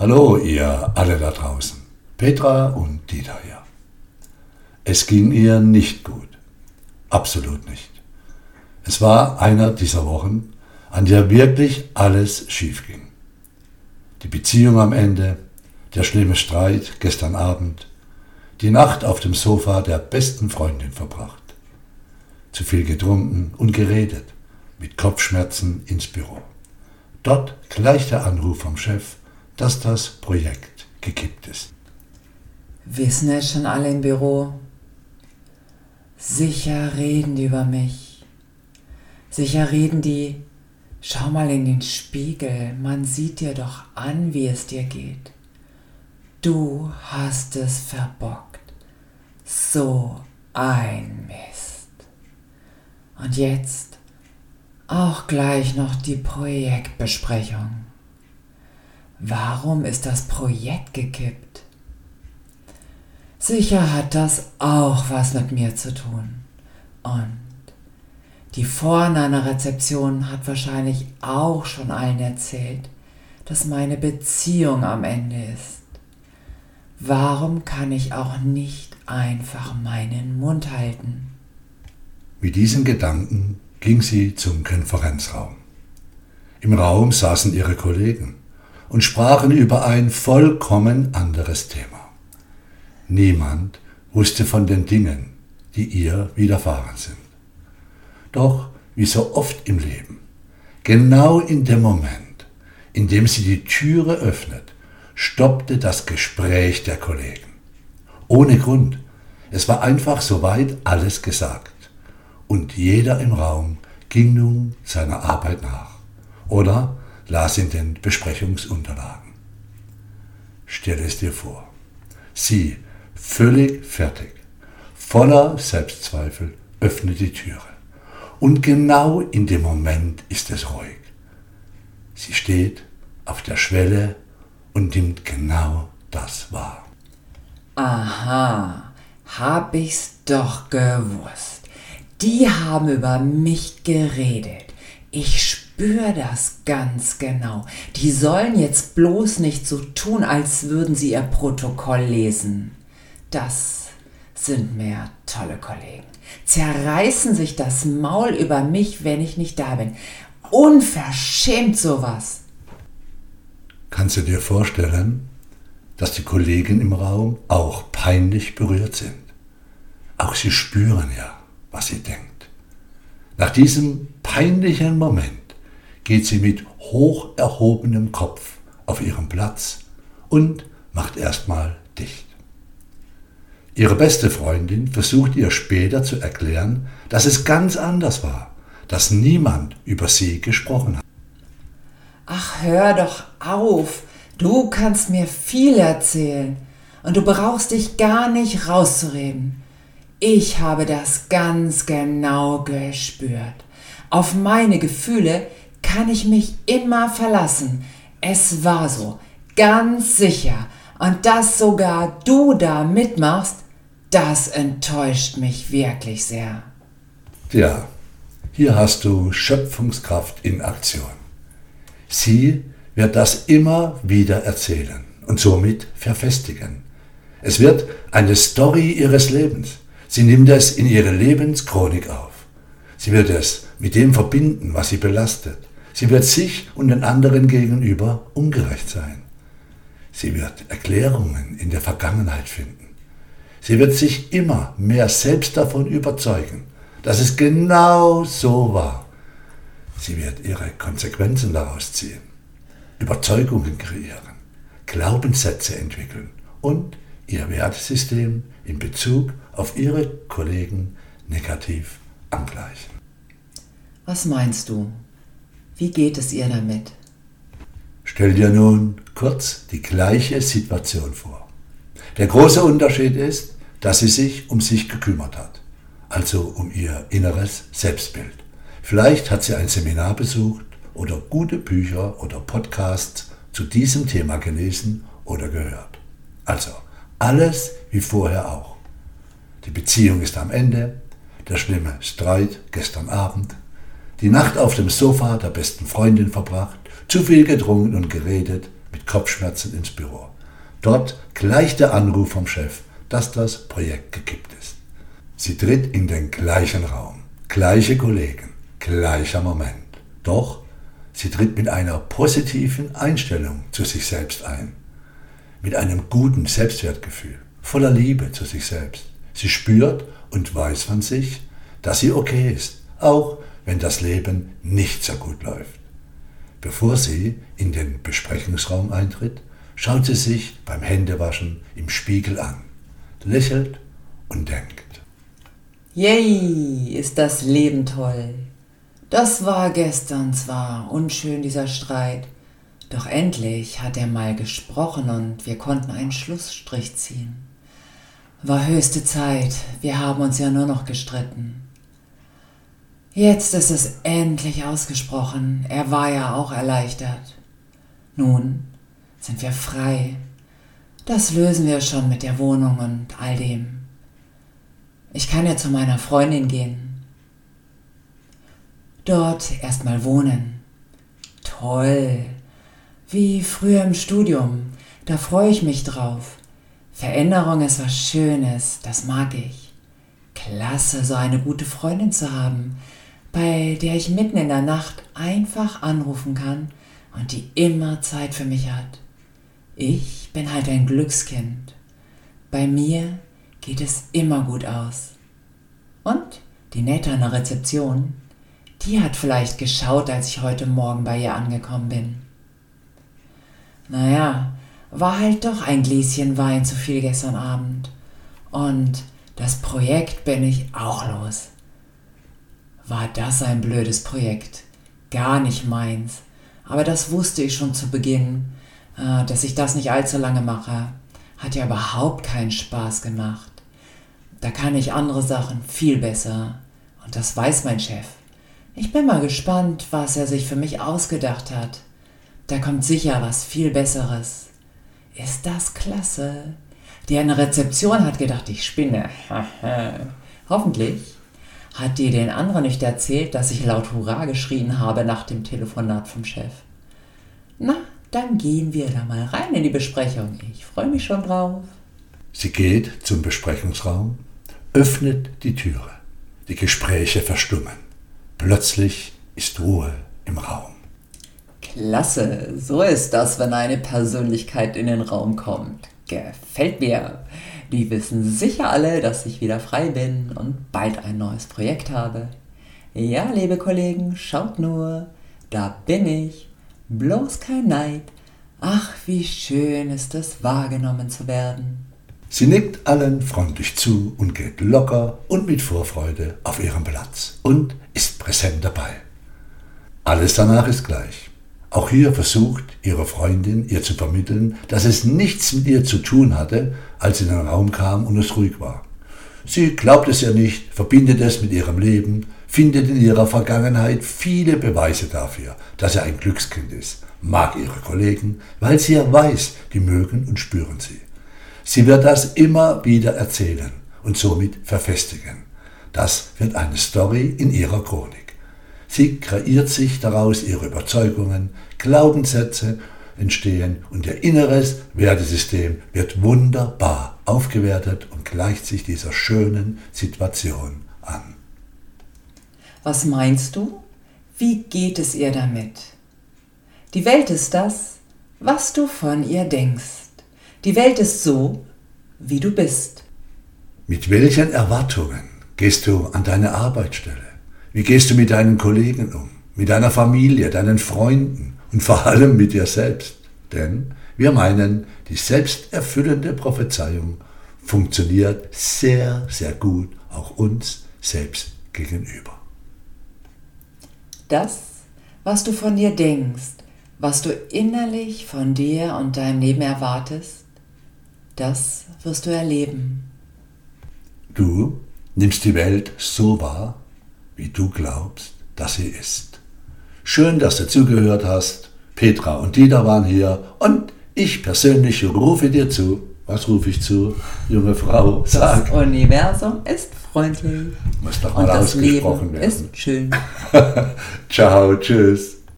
Hallo, ihr alle da draußen. Petra und Dieter hier. Es ging ihr nicht gut. Absolut nicht. Es war einer dieser Wochen, an der wirklich alles schief ging. Die Beziehung am Ende, der schlimme Streit gestern Abend, die Nacht auf dem Sofa der besten Freundin verbracht. Zu viel getrunken und geredet, mit Kopfschmerzen ins Büro. Dort gleich der Anruf vom Chef, dass das Projekt gekippt ist. Wissen es schon alle im Büro? Sicher reden die über mich. Sicher reden die, schau mal in den Spiegel, man sieht dir doch an, wie es dir geht. Du hast es verbockt. So ein Mist. Und jetzt auch gleich noch die Projektbesprechung. Warum ist das Projekt gekippt? Sicher hat das auch was mit mir zu tun. Und die vorne an der Rezeption hat wahrscheinlich auch schon allen erzählt, dass meine Beziehung am Ende ist. Warum kann ich auch nicht einfach meinen Mund halten? Mit diesen Gedanken ging sie zum Konferenzraum. Im Raum saßen ihre Kollegen und sprachen über ein vollkommen anderes Thema. Niemand wusste von den Dingen, die ihr widerfahren sind. Doch, wie so oft im Leben, genau in dem Moment, in dem sie die Türe öffnet, stoppte das Gespräch der Kollegen. Ohne Grund. Es war einfach soweit alles gesagt. Und jeder im Raum ging nun seiner Arbeit nach. Oder las in den Besprechungsunterlagen. Stell es dir vor. Sie, völlig fertig, voller Selbstzweifel, öffnet die Türe. Und genau in dem Moment ist es ruhig. Sie steht auf der Schwelle und nimmt genau das wahr. Aha, hab ich's doch gewusst. Die haben über mich geredet. Ich spüre das ganz genau. Die sollen jetzt bloß nicht so tun, als würden sie ihr Protokoll lesen. Das sind mir tolle Kollegen. Zerreißen sich das Maul über mich, wenn ich nicht da bin. Unverschämt sowas. Kannst du dir vorstellen, dass die Kollegen im Raum auch peinlich berührt sind? Auch sie spüren ja, was sie denkt. Nach diesem peinlichen Moment geht sie mit hoch erhobenem Kopf auf ihren Platz und macht erstmal dicht. Ihre beste Freundin versucht ihr später zu erklären, dass es ganz anders war, dass niemand über sie gesprochen hat. Ach, hör doch auf. Du kannst mir viel erzählen und du brauchst dich gar nicht rauszureden. Ich habe das ganz genau gespürt. Auf meine Gefühle kann ich mich immer verlassen. Es war so, ganz sicher. Und dass sogar du da mitmachst, das enttäuscht mich wirklich sehr. Ja, hier hast du Schöpfungskraft in Aktion. Sie wird das immer wieder erzählen und somit verfestigen. Es wird eine Story ihres Lebens. Sie nimmt es in ihre Lebenschronik auf. Sie wird es mit dem verbinden, was sie belastet. Sie wird sich und den anderen gegenüber ungerecht sein. Sie wird Erklärungen in der Vergangenheit finden. Sie wird sich immer mehr selbst davon überzeugen, dass es genau so war. Sie wird ihre Konsequenzen daraus ziehen, Überzeugungen kreieren, Glaubenssätze entwickeln und ihr Wertesystem in Bezug auf ihre Kollegen negativ angleichen. Was meinst du? Wie geht es ihr damit? Stell dir nun kurz die gleiche Situation vor. Der große Unterschied ist, dass sie sich um sich gekümmert hat, also um ihr inneres Selbstbild. Vielleicht hat sie ein Seminar besucht oder gute Bücher oder Podcasts zu diesem Thema gelesen oder gehört. Also alles wie vorher auch. Die Beziehung ist am Ende, der schlimme Streit gestern Abend die Nacht auf dem Sofa der besten Freundin verbracht, zu viel getrunken und geredet, mit Kopfschmerzen ins Büro. Dort gleich der Anruf vom Chef, dass das Projekt gekippt ist. Sie tritt in den gleichen Raum, gleiche Kollegen, gleicher Moment. Doch sie tritt mit einer positiven Einstellung zu sich selbst ein, mit einem guten Selbstwertgefühl, voller Liebe zu sich selbst. Sie spürt und weiß von sich, dass sie okay ist, auch wenn das Leben nicht so gut läuft. Bevor sie in den Besprechungsraum eintritt, schaut sie sich beim Händewaschen im Spiegel an, lächelt und denkt. Yay, ist das Leben toll. Das war gestern zwar unschön, dieser Streit, doch endlich hat er mal gesprochen und wir konnten einen Schlussstrich ziehen. War höchste Zeit, wir haben uns ja nur noch gestritten. Jetzt ist es endlich ausgesprochen. Er war ja auch erleichtert. Nun sind wir frei. Das lösen wir schon mit der Wohnung und all dem. Ich kann ja zu meiner Freundin gehen. Dort erstmal wohnen. Toll. Wie früher im Studium. Da freue ich mich drauf. Veränderung ist was Schönes, das mag ich. Klasse, so eine gute Freundin zu haben, bei der ich mitten in der Nacht einfach anrufen kann und die immer Zeit für mich hat. Ich bin halt ein Glückskind. Bei mir geht es immer gut aus. Und die Nette an der Rezeption, die hat vielleicht geschaut, als ich heute Morgen bei ihr angekommen bin. Naja, war halt doch ein Gläschen Wein zu viel gestern Abend. Und das Projekt bin ich auch los. War das ein blödes Projekt? Gar nicht meins. Aber das wusste ich schon zu Beginn, äh, dass ich das nicht allzu lange mache. Hat ja überhaupt keinen Spaß gemacht. Da kann ich andere Sachen viel besser. Und das weiß mein Chef. Ich bin mal gespannt, was er sich für mich ausgedacht hat. Da kommt sicher was viel Besseres. Ist das klasse? Die eine Rezeption hat gedacht, ich spinne. Hoffentlich hat dir den anderen nicht erzählt, dass ich laut Hurra geschrien habe nach dem Telefonat vom Chef? Na, dann gehen wir da mal rein in die Besprechung. Ich freue mich schon drauf. Sie geht zum Besprechungsraum, öffnet die Türe. Die Gespräche verstummen. Plötzlich ist Ruhe im Raum. Klasse, so ist das, wenn eine Persönlichkeit in den Raum kommt. Gefällt mir. Die wissen sicher alle, dass ich wieder frei bin und bald ein neues Projekt habe. Ja, liebe Kollegen, schaut nur, da bin ich. Bloß kein Neid. Ach, wie schön ist es, wahrgenommen zu werden. Sie nickt allen freundlich zu und geht locker und mit Vorfreude auf ihren Platz und ist präsent dabei. Alles danach ist gleich. Auch hier versucht ihre Freundin ihr zu vermitteln, dass es nichts mit ihr zu tun hatte, als sie in den Raum kam und es ruhig war. Sie glaubt es ja nicht, verbindet es mit ihrem Leben, findet in ihrer Vergangenheit viele Beweise dafür, dass er ein Glückskind ist, mag ihre Kollegen, weil sie ja weiß, die mögen und spüren sie. Sie wird das immer wieder erzählen und somit verfestigen. Das wird eine Story in ihrer Chronik. Sie kreiert sich daraus ihre Überzeugungen, Glaubenssätze entstehen und ihr inneres Wertesystem wird wunderbar aufgewertet und gleicht sich dieser schönen Situation an. Was meinst du? Wie geht es ihr damit? Die Welt ist das, was du von ihr denkst. Die Welt ist so, wie du bist. Mit welchen Erwartungen gehst du an deine Arbeitsstelle? Wie gehst du mit deinen Kollegen um, mit deiner Familie, deinen Freunden und vor allem mit dir selbst? Denn wir meinen, die selbsterfüllende Prophezeiung funktioniert sehr, sehr gut auch uns selbst gegenüber. Das, was du von dir denkst, was du innerlich von dir und deinem Leben erwartest, das wirst du erleben. Du nimmst die Welt so wahr, wie du glaubst, dass sie ist. Schön, dass du zugehört hast. Petra und Dieter waren hier und ich persönlich rufe dir zu. Was rufe ich zu, junge Frau? Sag. Das Universum ist freundlich. Muss doch mal und das Leben werden. ist schön. Ciao, tschüss.